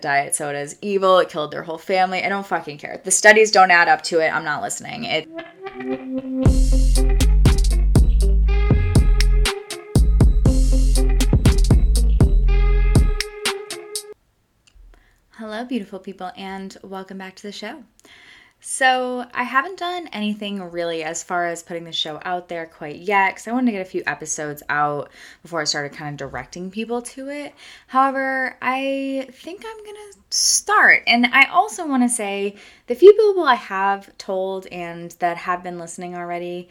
diet soda is evil, it killed their whole family. I don't fucking care. The studies don't add up to it. I'm not listening. It Hello, beautiful people, and welcome back to the show. So, I haven't done anything really as far as putting the show out there quite yet because I wanted to get a few episodes out before I started kind of directing people to it. However, I think I'm going to start. And I also want to say the few people I have told and that have been listening already,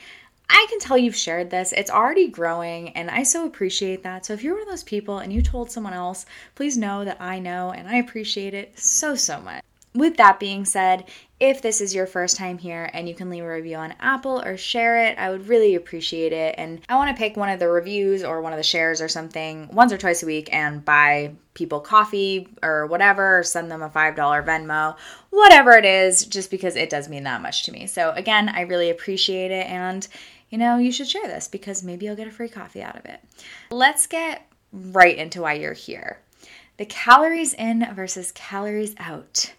I can tell you've shared this. It's already growing, and I so appreciate that. So, if you're one of those people and you told someone else, please know that I know and I appreciate it so, so much. With that being said, if this is your first time here and you can leave a review on Apple or share it, I would really appreciate it. And I want to pick one of the reviews or one of the shares or something once or twice a week and buy people coffee or whatever, or send them a $5 Venmo, whatever it is, just because it does mean that much to me. So, again, I really appreciate it. And, you know, you should share this because maybe you'll get a free coffee out of it. Let's get right into why you're here the calories in versus calories out.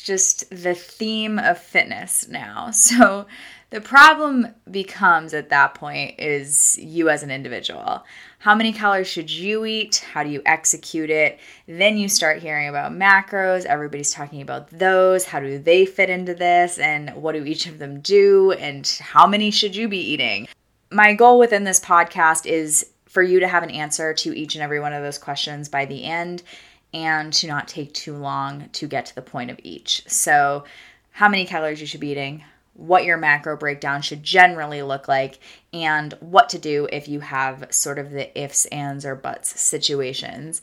Just the theme of fitness now. So the problem becomes at that point is you as an individual. How many calories should you eat? How do you execute it? Then you start hearing about macros. Everybody's talking about those. How do they fit into this? And what do each of them do? And how many should you be eating? My goal within this podcast is for you to have an answer to each and every one of those questions by the end and to not take too long to get to the point of each. So, how many calories you should be eating, what your macro breakdown should generally look like, and what to do if you have sort of the ifs, ands, or buts situations.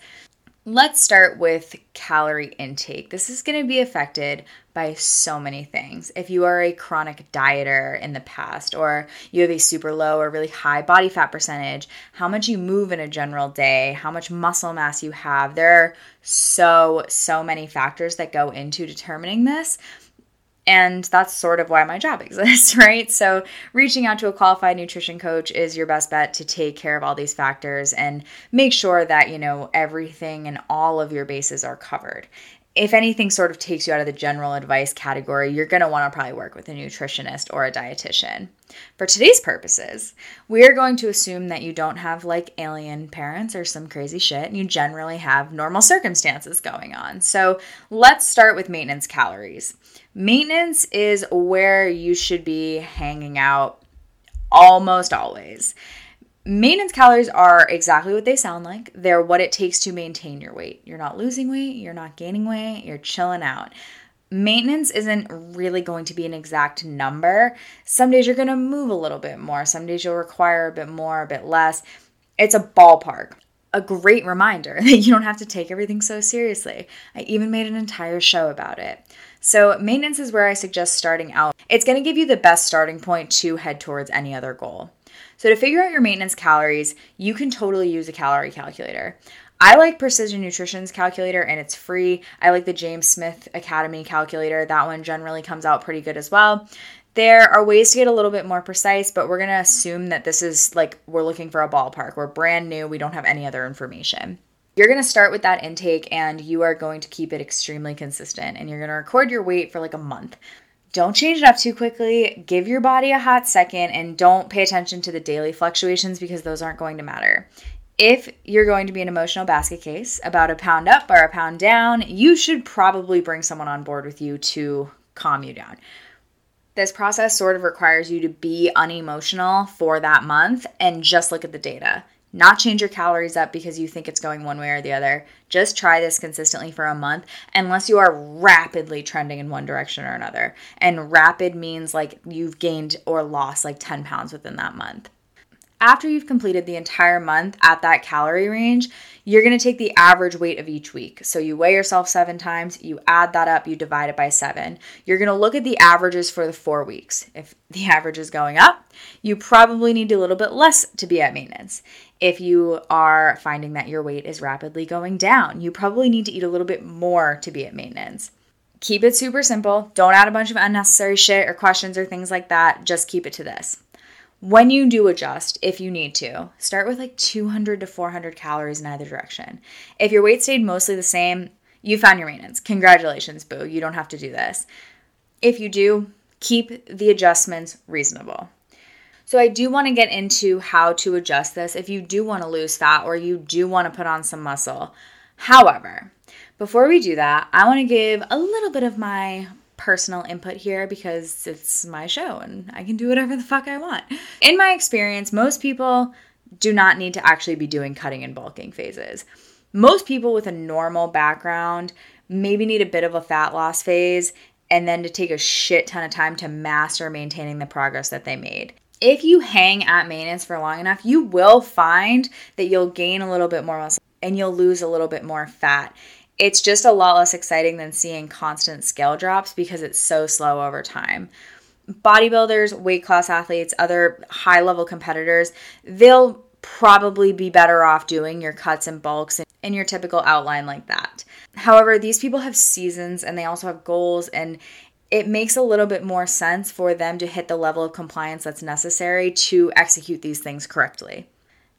Let's start with calorie intake. This is going to be affected by so many things. If you are a chronic dieter in the past, or you have a super low or really high body fat percentage, how much you move in a general day, how much muscle mass you have, there are so, so many factors that go into determining this. And that's sort of why my job exists, right? So, reaching out to a qualified nutrition coach is your best bet to take care of all these factors and make sure that, you know, everything and all of your bases are covered. If anything sort of takes you out of the general advice category, you're going to want to probably work with a nutritionist or a dietitian. For today's purposes, we are going to assume that you don't have like alien parents or some crazy shit, and you generally have normal circumstances going on. So, let's start with maintenance calories. Maintenance is where you should be hanging out almost always. Maintenance calories are exactly what they sound like. They're what it takes to maintain your weight. You're not losing weight, you're not gaining weight, you're chilling out. Maintenance isn't really going to be an exact number. Some days you're going to move a little bit more, some days you'll require a bit more, a bit less. It's a ballpark a great reminder that you don't have to take everything so seriously. I even made an entire show about it. So, maintenance is where I suggest starting out. It's going to give you the best starting point to head towards any other goal. So, to figure out your maintenance calories, you can totally use a calorie calculator. I like Precision Nutrition's calculator and it's free. I like the James Smith Academy calculator. That one generally comes out pretty good as well. There are ways to get a little bit more precise, but we're going to assume that this is like we're looking for a ballpark. We're brand new, we don't have any other information. You're going to start with that intake and you are going to keep it extremely consistent and you're going to record your weight for like a month. Don't change it up too quickly. Give your body a hot second and don't pay attention to the daily fluctuations because those aren't going to matter. If you're going to be an emotional basket case about a pound up or a pound down, you should probably bring someone on board with you to calm you down. This process sort of requires you to be unemotional for that month and just look at the data not change your calories up because you think it's going one way or the other. Just try this consistently for a month unless you are rapidly trending in one direction or another. And rapid means like you've gained or lost like 10 pounds within that month. After you've completed the entire month at that calorie range, you're to take the average weight of each week. So you weigh yourself seven times, you add that up, you divide it by seven. You're to look at the averages for the four weeks. If the average is going up, you probably need a little bit less to be at maintenance. If you are finding that your weight is rapidly going down, you probably need to eat a little bit more to be at maintenance. Keep it super simple. Don't add a bunch of unnecessary shit or questions or things like that. Just keep it to this. When you do adjust, if you need to, start with like 200 to 400 calories in either direction. If your weight stayed mostly the same, you found your maintenance. Congratulations, boo. You don't have to do this. If you do, keep the adjustments reasonable. So, I do want to get into how to adjust this if you do want to lose fat or you do want to put on some muscle. However, before we do that, I want to give a little bit of my personal input here because it's my show and I can do whatever the fuck I want. In my experience, most people do not need to actually be doing cutting and bulking phases. Most people with a normal background maybe need a bit of a fat loss phase and then to take a shit ton of time to master maintaining the progress that they made. If you hang at maintenance for long enough, you will find that you'll gain a little bit more muscle and you'll lose a little bit more fat. It's just a lot less exciting than seeing constant scale drops because it's so slow over time. Bodybuilders, weight class athletes, other high level competitors, they'll probably be better off doing your cuts and bulks in your typical outline like that. However, these people have seasons and they also have goals, and it makes a little bit more sense for them to hit the level of compliance that's necessary to execute these things correctly.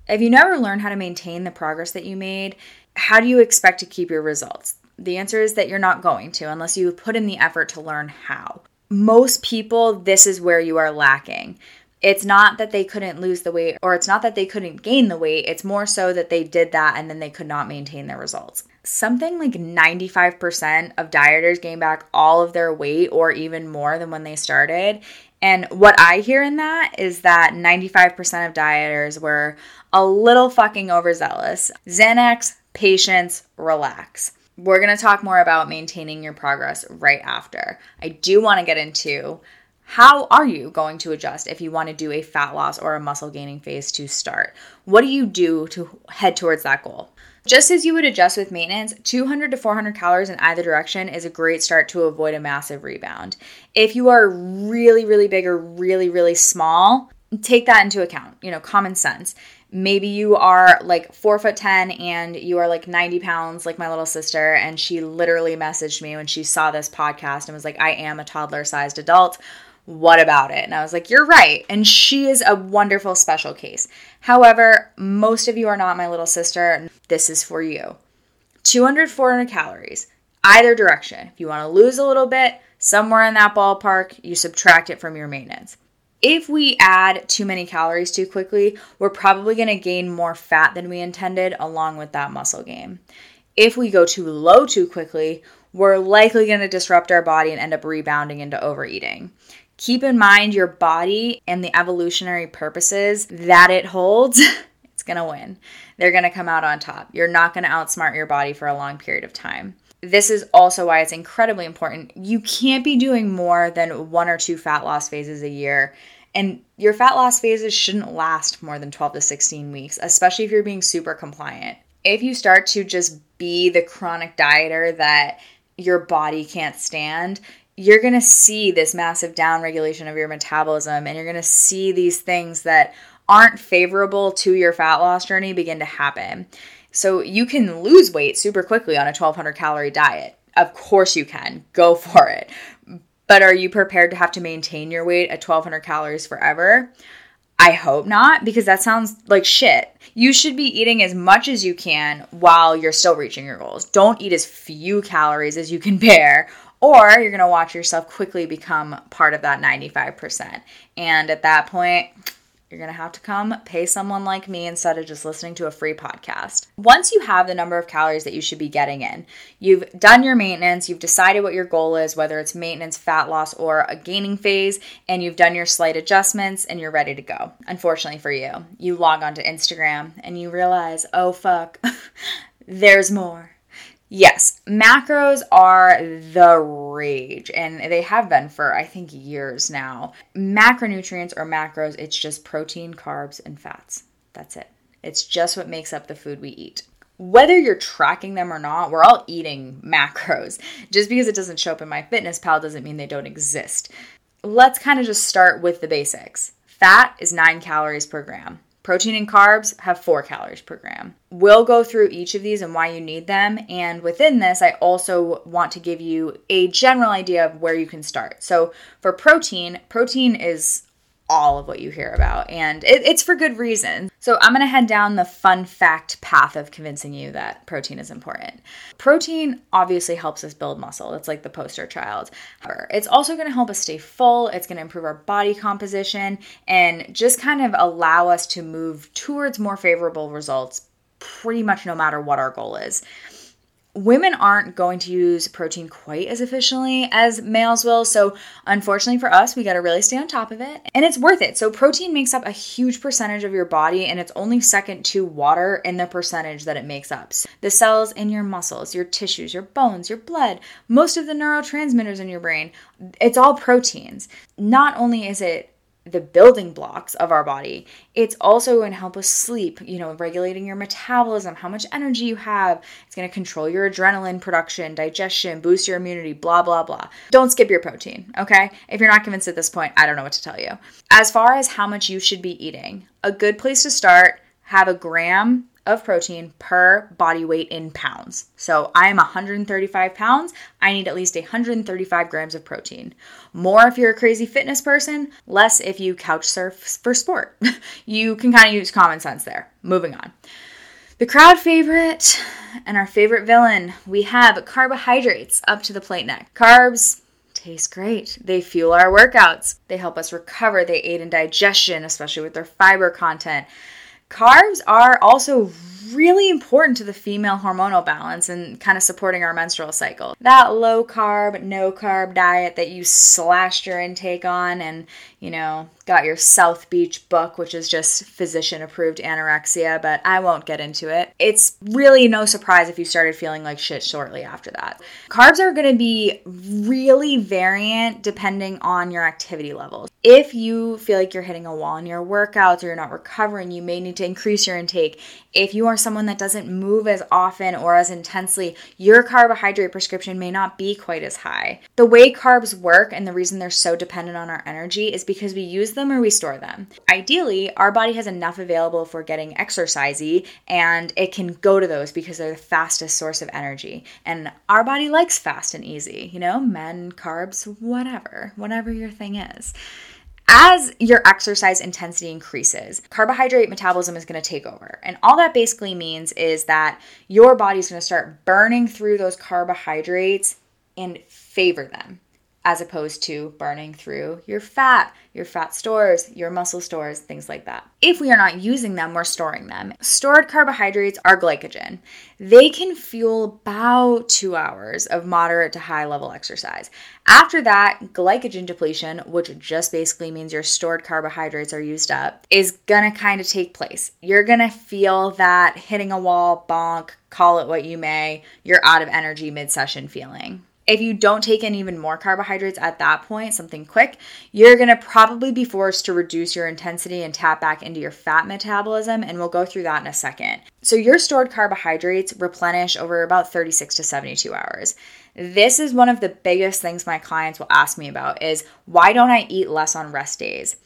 If you never learn how to maintain the progress that you made, how do you expect to keep your results? The answer is that you're not going to unless you put in the effort to learn how. Most people, this is where you are lacking. It's not that they couldn't lose the weight or it's not that they couldn't gain the weight. It's more so that they did that and then they could not maintain their results. Something like 95% of dieters gain back all of their weight or even more than when they started. And what I hear in that is that 95% of dieters were a little fucking overzealous. Xanax, patience, relax. We're going to talk more about maintaining your progress right after. I do want to get into how are you going to adjust if you want to do a fat loss or a muscle gaining phase to start? What do you do to head towards that goal? Just as you would adjust with maintenance, 200 to 400 calories in either direction is a great start to avoid a massive rebound. If you are really, really big or really, really small, take that into account. You know, common sense. Maybe you are like four foot 10 and you are like 90 pounds, like my little sister, and she literally messaged me when she saw this podcast and was like, I am a toddler sized adult what about it? And I was like, You're right. And she is a wonderful special case. However, most of you are not my little sister. This is for you 200, 400 calories, either direction. If you want to lose a little bit, somewhere in that ballpark, you subtract it from your maintenance. If we add too many calories too quickly, we're probably going to gain more fat than we intended along with that muscle gain. If we go too low too quickly, we're likely going to disrupt our body and end up rebounding into overeating keep in mind your body and the evolutionary purposes that it holds, it's going to win. They're going to come out on top. You're not going to outsmart your body for a long period of time. This is also why it's incredibly important. You can't be doing more than one or two fat loss phases a year. And your fat loss phases shouldn't last more than 12 to 16 weeks, especially if you're being super compliant. If you start to just be the chronic dieter that your body can't stand, you're going to see this massive downregulation of your metabolism and you're going to see these things that aren't favorable to your fat loss journey begin to happen. So you can lose weight super quickly on a 1200 calorie diet. Of course you can. Go for it. But are you prepared to have to maintain your weight at 1200 calories forever? I hope not because that sounds like shit. You should be eating as much as you can while you're still reaching your goals. Don't eat as few calories as you can bear or you're to watch yourself quickly become part of that 95%. And at that point, you're going to have to come pay someone like me instead of just listening to a free podcast. Once you have the number of calories that you should be getting in, you've done your maintenance, you've decided what your goal is, whether it's maintenance, fat loss, or a gaining phase, and you've done your slight adjustments and you're ready to go. Unfortunately for you, you log onto Instagram and you realize, oh fuck, there's more. Yes, macros are the rage, and they have been for I think years now. Macronutrients or macros, it's just protein, carbs, and fats. That's it. It's just what makes up the food we eat. Whether you're tracking them or not, we're all eating macros. Just because it doesn't show up in MyFitnessPal doesn't mean they don't exist. Let's kind of just start with the basics. Fat is 9 calories per gram. Protein and carbs have four calories per gram. We'll go through each of these and why you need them. And within this, I also want to give you a general idea of where you can start. So, for protein, protein is all of what you hear about, and it, it's for good reason. So, I'm gonna head down the fun fact path of convincing you that protein is important. Protein obviously helps us build muscle, it's like the poster child. However, it's also gonna help us stay full, it's gonna improve our body composition, and just kind of allow us to move towards more favorable results pretty much no matter what our goal is women aren't going to use protein quite as efficiently as males will. So, unfortunately for us, we got to really stay on top of it. And it's worth it. So, protein makes up a huge percentage of your body, and it's only second to water in the percentage that it makes up. The cells in your muscles, your tissues, your bones, your blood, most of the neurotransmitters in your brain, it's all proteins. Not only is it the building blocks of our body. It's also going to help us sleep, you know, regulating your metabolism, how much energy you have. It's going to control your adrenaline production, digestion, boost your immunity, blah, blah, blah. Don't skip your protein, okay? If you're not convinced at this point, I don't know what to tell you. As far as how much you should be eating, a good place to start have a gram of protein per body weight in pounds. So I am 135 pounds. I need at least 135 grams of protein. More if you're a crazy fitness person, less if you couch surf for sport. you can kind of use common sense there. Moving on. The crowd favorite and our favorite villain, we have carbohydrates up to the plate neck. Carbs, taste great. They fuel our workouts. They help us recover. They aid in digestion, especially with their fiber content. Carbs are also really important to the female hormonal balance and kind of supporting our menstrual cycle. That low carb, no carb diet that you slashed your intake on and, you know, got your South Beach book, which is just physician approved anorexia, but I won't get into it. It's really no surprise if you started feeling like shit shortly after that. Carbs are going to be really variant depending on your activity levels. If you feel like you're hitting a wall in your workouts or you're not recovering, you may need to increase your intake. If you are someone that doesn't move as often or as intensely, your carbohydrate prescription may not be quite as high. The way carbs work and the reason they're so dependent on our energy is because we use them or we store them. Ideally, our body has enough available for getting exercisey and it can go to those because they're the fastest source of energy. And our body likes fast and easy, you know, men, carbs, whatever, whatever your thing is. As your exercise intensity increases, carbohydrate metabolism is going to take over. And all that basically means is that your body's going to start burning through those carbohydrates and favor them as opposed to burning through your fat, your fat stores, your muscle stores, things like that. If we are not using them, we're storing them. Stored carbohydrates are glycogen. They can fuel about two hours of moderate to high level exercise. After that, glycogen depletion, which just basically means your stored carbohydrates are used up, is gonna kind of take place. You're gonna feel that hitting a wall, bonk, call it what you may, you're out of energy mid session feeling. If you don't take in even more carbohydrates at that point, something quick, you're gonna probably be forced to reduce your intensity and tap back into your fat metabolism, and we'll go through that in a second. So, your stored carbohydrates replenish over about 36 to 72 hours. This is one of the biggest things my clients will ask me about is why don't I eat less on rest days?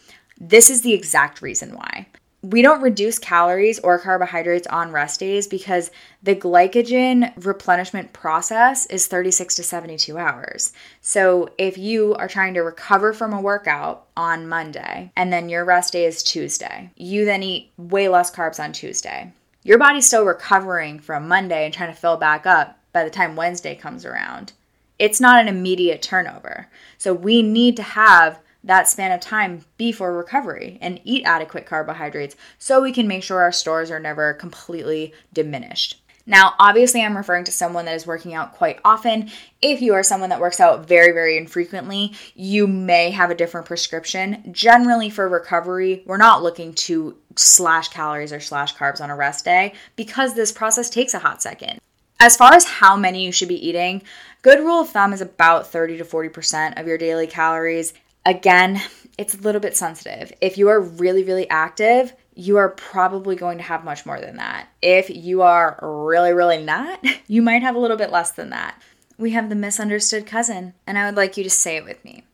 This is the exact reason why we don't reduce calories or carbohydrates on rest days because the glycogen replenishment process is 36 to 72 hours. So, if you are trying to recover from a workout on Monday and then your rest day is Tuesday, you then eat way less carbs on Tuesday. Your body's still recovering from Monday and trying to fill back up by the time Wednesday comes around. It's not an immediate turnover. So, we need to have that span of time before recovery and eat adequate carbohydrates so we can make sure our stores are never completely diminished. Now, obviously, I'm referring to someone that is working out quite often. If you are someone that works out very, very infrequently, you may have a different prescription. Generally, for recovery, we're not looking to slash calories or slash carbs on a rest day because this process takes a hot second. As far as how many you should be eating, good rule of thumb is about 30 to 40% of your daily calories. Again, it's a little bit sensitive. If you are really, really active, you are probably going to have much more than that. If you are really, really not, you might have a little bit less than that. We have the misunderstood cousin, and I would like you to say it with me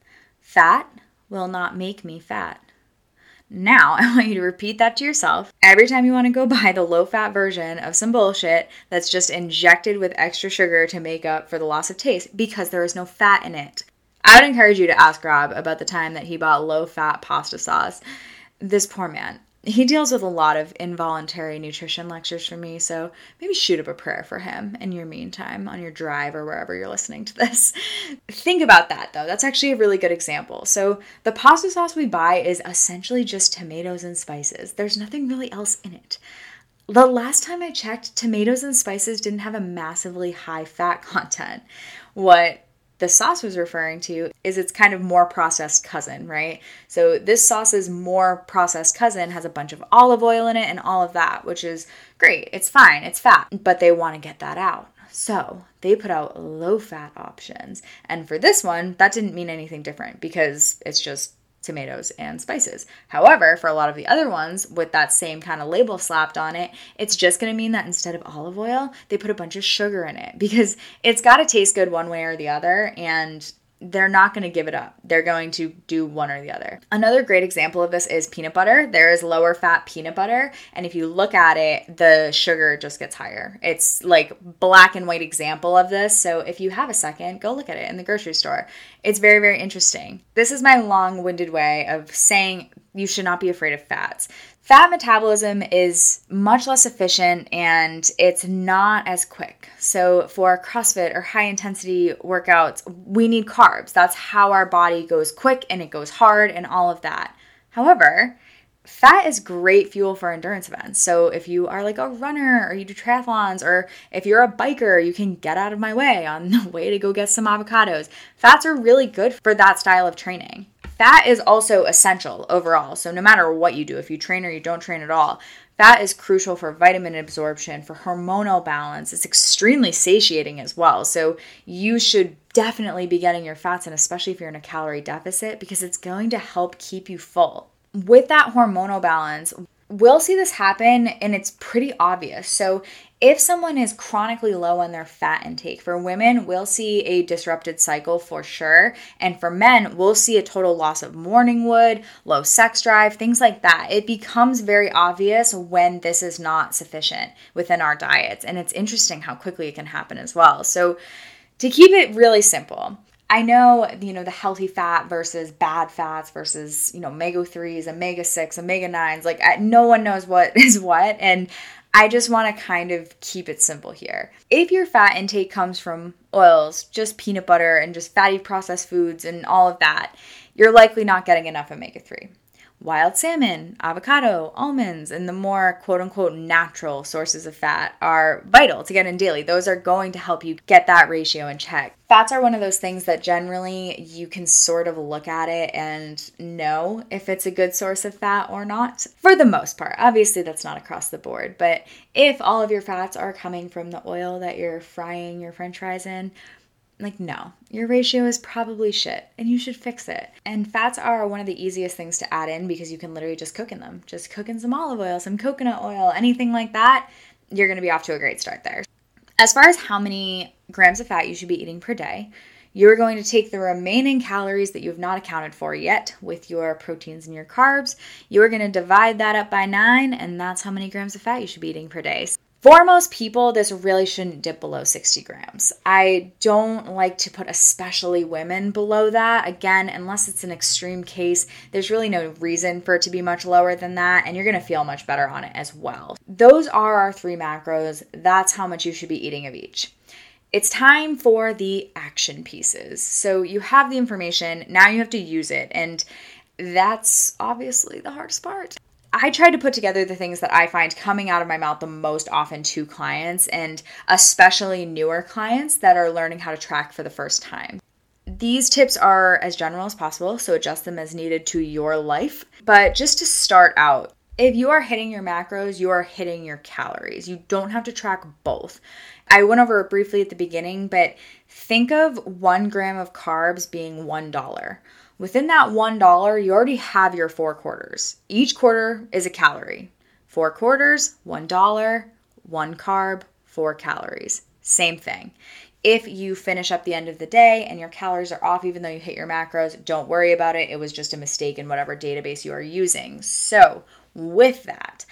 Fat will not make me fat. Now, I want you to repeat that to yourself every time you want to go buy the low fat version of some bullshit that's just injected with extra sugar to make up for the loss of taste because there is no fat in it. I would encourage you to ask Rob about the time that he bought low fat pasta sauce. This poor man he deals with a lot of involuntary nutrition lectures from me, so maybe shoot up a prayer for him in your meantime on your drive or wherever you're listening to this. Think about that though. That's actually a really good example. So, the pasta sauce we buy is essentially just tomatoes and spices, there's nothing really else in it. The last time I checked, tomatoes and spices didn't have a massively high fat content. What the sauce was referring to is its kind of more processed cousin, right? So this sauce's more processed cousin has a bunch of olive oil in it and all of that, which is great. It's fine, it's fat, but they want to get that out. So they put out low fat options. And for this one, that didn't mean anything different because it's just tomatoes, and spices. However, for a lot of the other ones with that same kind of label slapped on it, it's just going to mean that instead of olive oil, they put a bunch of sugar in it because it's got to taste good one way or the other. And they're not going to give it up. They're going to do one or the other. Another great example of this is peanut butter. There is lower fat peanut butter, and if you look at it, the sugar just gets higher. It's like black and white example of this. So if you have a second, go look at it in the grocery store. It's very very interesting. This is my long-winded way of saying you should not be afraid of fats. Fat metabolism is much less efficient and it's not as quick. So, for CrossFit or high intensity workouts, we need carbs. That's how our body goes quick and it goes hard and all of that. However, fat is great fuel for endurance events. So, if you are like a runner or you do triathlons, or if you're a biker, you can get out of my way on the way to go get some avocados. Fats are really good for that style of training. Fat is also essential overall. So, no matter what you do, if you train or you don't train at all, fat is crucial for vitamin absorption, for hormonal balance. It's extremely satiating as well. So, you should definitely be getting your fats in, especially if you're in a calorie deficit, because it's going to help keep you full. With that hormonal balance, we'll see this happen and it's pretty obvious. So, if someone is chronically low on their fat intake, for women, we'll see a disrupted cycle for sure. And for men, we'll see a total loss of morning wood, low sex drive, things like that. It becomes very obvious when this is not sufficient within our diets. And it's interesting how quickly it can happen as well. So, to keep it really simple, I know, you know, the healthy fat versus bad fats versus, you know, omega 3s, omega 6, omega 9s. Like, no one knows what is what. And I just want to kind of keep it simple here. If your fat intake comes from oils, just peanut butter, and just fatty processed foods and all of that, you're likely not getting enough omega 3 wild salmon, avocado, almonds, and the more quote unquote natural sources of fat are vital to get in daily. Those are going to help you get that ratio in check. Fats are one of those things that generally you can sort of look at it and know if it's a good source of fat or not, for the most part. Obviously, that's not across the board, but if all of your fats are coming from the oil that you're frying your french fries in, like, no, your ratio is probably shit and you should fix it. And fats are one of the easiest things to add in because you can literally just cook in them. Just cook in some olive oil, some coconut oil, anything like that, you're gonna be off to a great start there. As far as how many grams of fat you should be eating per day, you're going to take the remaining calories that you have not accounted for yet with your proteins and your carbs. You're going to divide that up by nine, and that's how many grams of fat you should be eating per day. For most people, this really shouldn't dip below 60 grams. I don't like to put especially women below that. Again, unless it's an extreme case, there's really no reason for it to be much lower than that, and you're gonna feel much better on it as well. Those are our three macros. That's how much you should be eating of each. It's time for the action pieces. So you have the information, now you have to use it, and that's obviously the hardest part. I try to put together the things that I find coming out of my mouth the most often to clients, and especially newer clients that are learning how to track for the first time. These tips are as general as possible, so adjust them as needed to your life. But just to start out, if you are hitting your macros, you are hitting your calories. You don't have to track both. I went over it briefly at the beginning, but think of one gram of carbs being $1. Within that $1, you already have your four quarters. Each quarter is a calorie. Four quarters, $1, one carb, four calories. Same thing. If you finish up the end of the day and your calories are off, even though you hit your macros, don't worry about it. It was just a mistake in whatever database you are using. So, with that,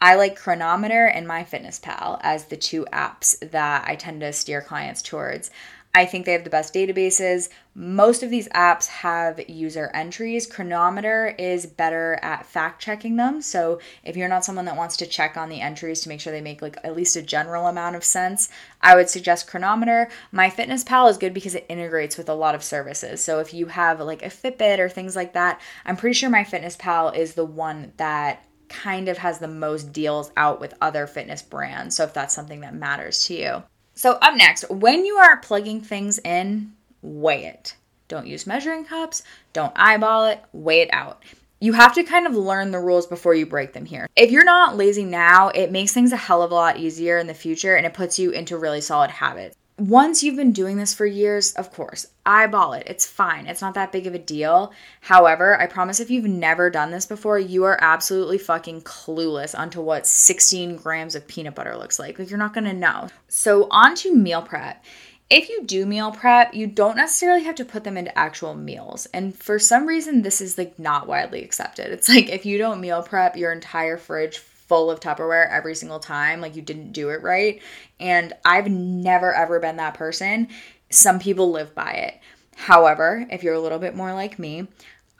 I like Cronometer and MyFitnessPal as the two apps that I tend to steer clients towards. I think they have the best databases. Most of these apps have user entries. Cronometer is better at fact checking them. So if you're not someone that wants to check on the entries to make sure they make like at least a general amount of sense, I would suggest Cronometer. MyFitnessPal is good because it integrates with a lot of services. So if you have like a Fitbit or things like that, I'm pretty sure MyFitnessPal is the one that kind of has the most deals out with other fitness brands. So if that's something that matters to you. So, up next, when you are plugging things in, weigh it. Don't use measuring cups, don't eyeball it, weigh it out. You have to kind of learn the rules before you break them here. If you're not lazy now, it makes things a hell of a lot easier in the future and it puts you into really solid habits once you've been doing this for years, of course, eyeball it. It's fine. It's not that big of a deal. However, I promise if you've never done this before, you are absolutely fucking clueless onto what 16 grams of peanut butter looks like. Like, you're not gonna know. So, on to meal prep. If you do meal prep, you don't necessarily have to put them into actual meals. And for some reason, this is like not widely accepted. It's like if you don't meal prep your entire fridge full of Tupperware every single time, like you didn't do it right. And I've never ever been that person. Some people live by it. However, if you're a little bit more like me,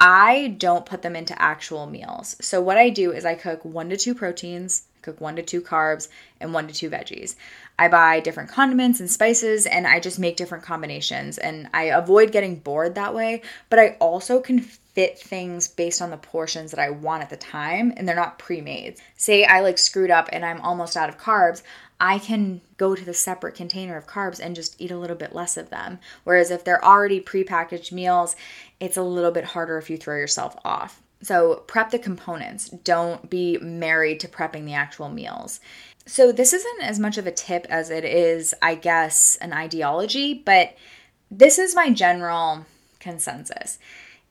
I don't put them into actual meals. So what I do is I cook one to two proteins, cook one to two carbs, and one to two veggies. I buy different condiments and spices and I just make different combinations and I avoid getting bored that way, but I also can fit things based on the portions that I want at the time and they're not pre-made. Say I like screwed up and I'm almost out of carbs, I can go to the separate container of carbs and just eat a little bit less of them. Whereas if they're already prepackaged meals, it's a little bit harder if you throw yourself off. So prep the components. Don't be married to prepping the actual meals. So this isn't as much of a tip as it is, I guess, an ideology, but this is my general consensus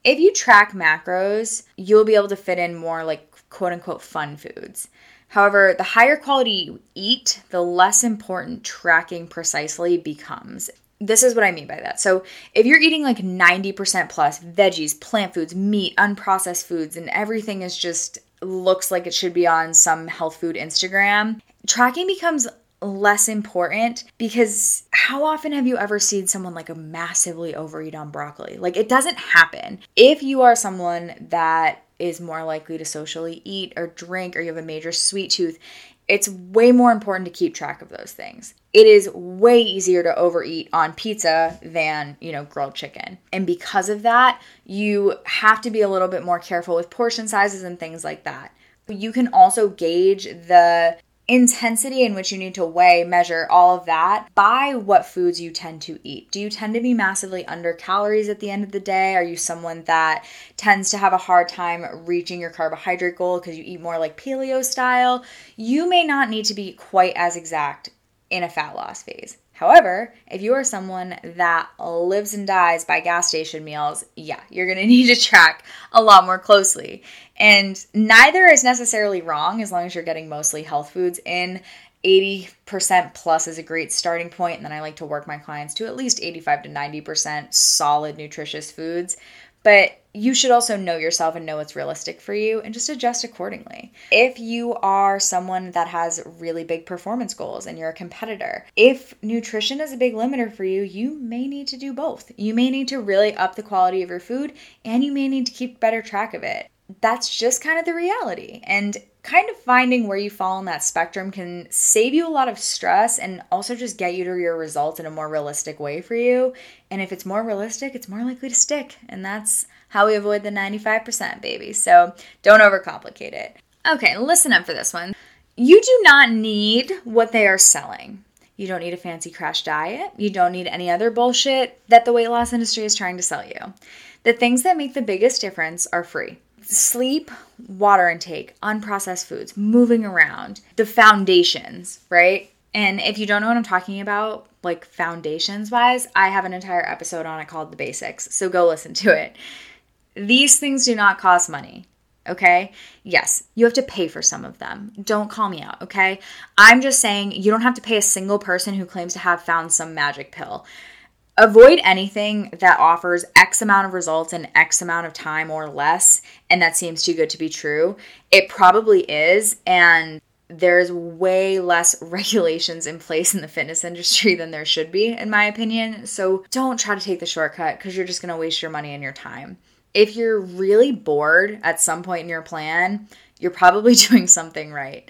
if you track macros, you'll be able to fit in more like quote unquote fun foods. However, the higher quality you eat, the less important tracking precisely becomes. This is what I mean by that. So, if you're eating like 90% plus veggies, plant foods, meat, unprocessed foods, and everything is just looks like it should be on some health food Instagram, tracking becomes less important because how often have you ever seen someone like a massively overeat on broccoli? Like it doesn't happen. If you are someone that is more likely to socially eat or drink or you have a major sweet tooth, it's way more important to keep track of those things. It is way easier to overeat on pizza than, you know, grilled chicken. And because of that, you have to be a little bit more careful with portion sizes and things like that. You can also gauge the intensity in which you need to weigh, measure all of that by what foods you tend to eat. Do you tend to be massively under calories at the end of the day? Are you someone that tends to have a hard time reaching your carbohydrate goal because you eat more like paleo style? You may not need to be quite as exact in a fat loss phase. However, if you are someone that lives and dies by gas station meals, yeah, you're gonna need to track a lot more closely. And neither is necessarily wrong as long as you're getting mostly health foods in. 80% plus is a great starting point, and then I like to work my clients to at least 85 to 90% solid, nutritious foods. But you should also know yourself and know what's realistic for you and just adjust accordingly. If you are someone that has really big performance goals and you're a competitor, if nutrition is a big limiter for you, you may need to do both. You may need to really up the quality of your food and you may need to keep better track of it. That's just kind of the reality. And kind of finding where you fall on that spectrum can save you a lot of stress and also just get you to your results in a more realistic way for you. And if it's more realistic, it's more likely to stick. And that's how we avoid the 95%, baby. So don't overcomplicate it. Okay, listen up for this one. You do not need what they are selling. You don't need a fancy crash diet. You don't need any other bullshit that the weight loss industry is trying to sell you. The things that make the biggest difference are free sleep, water intake, unprocessed foods, moving around, the foundations, right? And if you don't know what I'm talking about, like foundations wise, I have an entire episode on it called The Basics. So go listen to it. These things do not cost money. Okay. Yes, you have to pay for some of them. Don't call me out. Okay. I'm just saying you don't have to pay a single person who claims to have found some magic pill avoid anything that offers X amount of results in X amount of time or less, and that seems too good to be true. It probably is. And there's way less regulations in place in the fitness industry than there should be, in my opinion. So don't try to take the shortcut because you're just going to waste your money and your time. If you're really bored at some point in your plan, you're probably doing something right.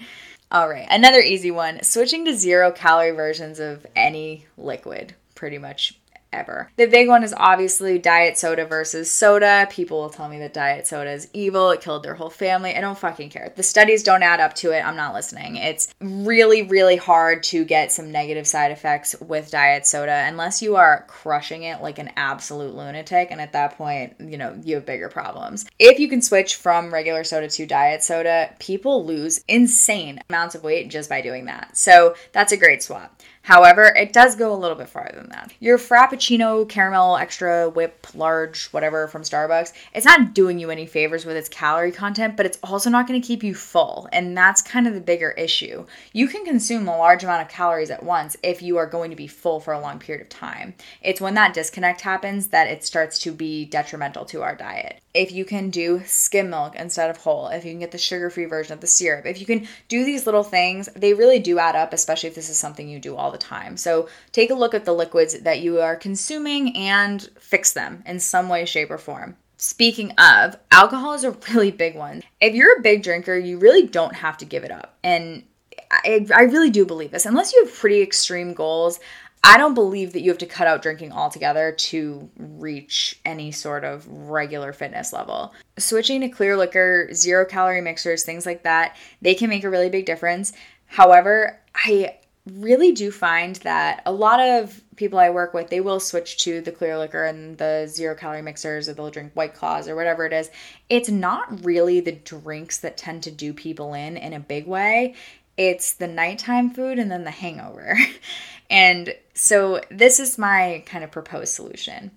All right, another easy one switching to zero calorie versions of any liquid, pretty much ever. The big one is obviously diet soda versus soda. People will tell me that diet soda is evil, it killed their whole family. I don't fucking care. The studies don't add up to it. I'm not listening. It's really, really hard to get some negative side effects with diet soda unless you are crushing it like an absolute lunatic. And at that point, you know, you have bigger problems. If you can switch from regular soda to diet soda, people lose insane amounts of weight just by doing that. So that's a great swap. However, it does go a little bit farther than that. Your Frappuccino caramel extra whip large whatever from Starbucks, it's not doing you any favors with its calorie content, but it's also not going to keep you full. And that's kind of the bigger issue. You can consume a large amount of calories at once if you are going to be full for a long period of time. It's when that disconnect happens that it starts to be detrimental to our diet if you can do skim milk instead of whole, if you can get the sugar free version of the syrup, if you can do these little things, they really do add up, especially if this is something you do all the time. So take a look at the liquids that you are consuming and fix them in some way, shape, or form. Speaking of, alcohol is a really big one. If you're a big drinker, you really don't have to give it up. And I, I really do believe this. Unless you have pretty extreme goals, I don't believe that you have to cut out drinking altogether to reach any sort of regular fitness level. Switching to clear liquor, zero calorie mixers, things like that, they can make a really big difference. However, I really do find that a lot of people I work with, they will switch to the clear liquor and the zero calorie mixers or they'll drink white claws or whatever it is. It's not really the drinks that tend to do people in in a big way. It's the nighttime food and then the hangover. And so this is my kind of proposed solution.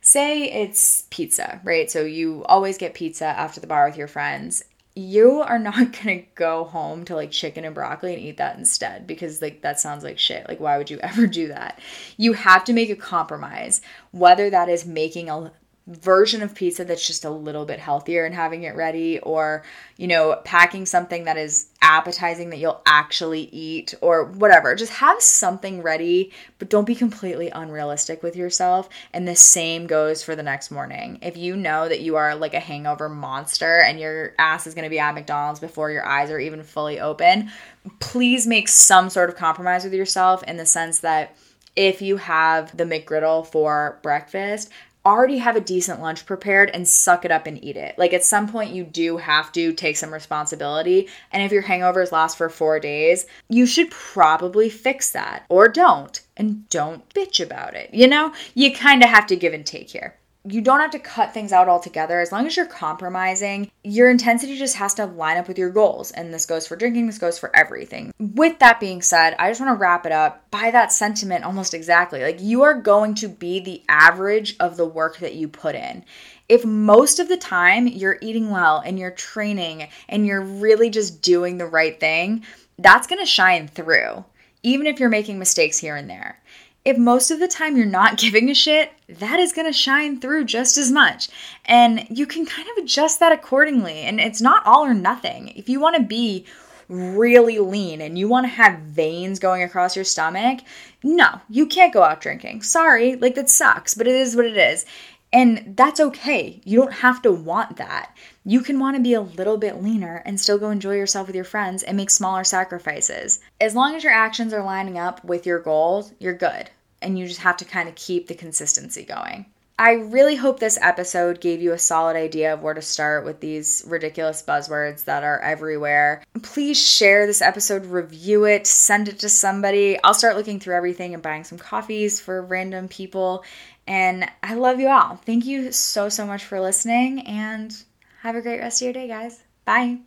Say it's pizza, right? So you always get pizza after the bar with your friends. You are not to go home to like chicken and broccoli and eat that instead because like that sounds like shit. Like why would you ever do that? You have to make a compromise, whether that is making a version of pizza that's just a little bit healthier and having it ready or you know packing something that is appetizing that you'll actually eat or whatever. Just have something ready but don't be completely unrealistic with yourself. And the same goes for the next morning. If you know that you are like a hangover monster and your ass is going to be at McDonald's before your eyes are even fully open please make some sort of compromise with yourself in the sense that if you have the McGriddle for breakfast, already have a decent lunch prepared and suck it up and eat it. Like at some point, you do have to take some responsibility. And if your hangovers last for four days, you should probably fix that or don't. And don't bitch about it. You know, you kind of have to give and take here you don't have to cut things out altogether. As long as you're compromising, your intensity just has to line up with your goals. And this goes for drinking, this goes for everything. With that being said, I just want to wrap it up by that sentiment almost exactly. Like you are going to be the average of the work that you put in. If most of the time you're eating well and you're training and you're really just doing the right thing, that's going to shine through, even if you're making mistakes here and there if most of the time you're not giving a shit, that is going to shine through just as much. And you can kind of adjust that accordingly. And it's not all or nothing. If you want to be really lean and you want to have veins going across your stomach, no, you can't go out drinking. Sorry, like that sucks, but it is what it is. And that's okay. You don't have to want that. You can want to be a little bit leaner and still go enjoy yourself with your friends and make smaller sacrifices. As long as your actions are lining up with your goals, you're good. And you just have to kind of keep the consistency going. I really hope this episode gave you a solid idea of where to start with these ridiculous buzzwords that are everywhere. Please share this episode, review it, send it to somebody. I'll start looking through everything and buying some coffees for random people. And I love you all. Thank you so, so much for listening and have a great rest of your day, guys. Bye.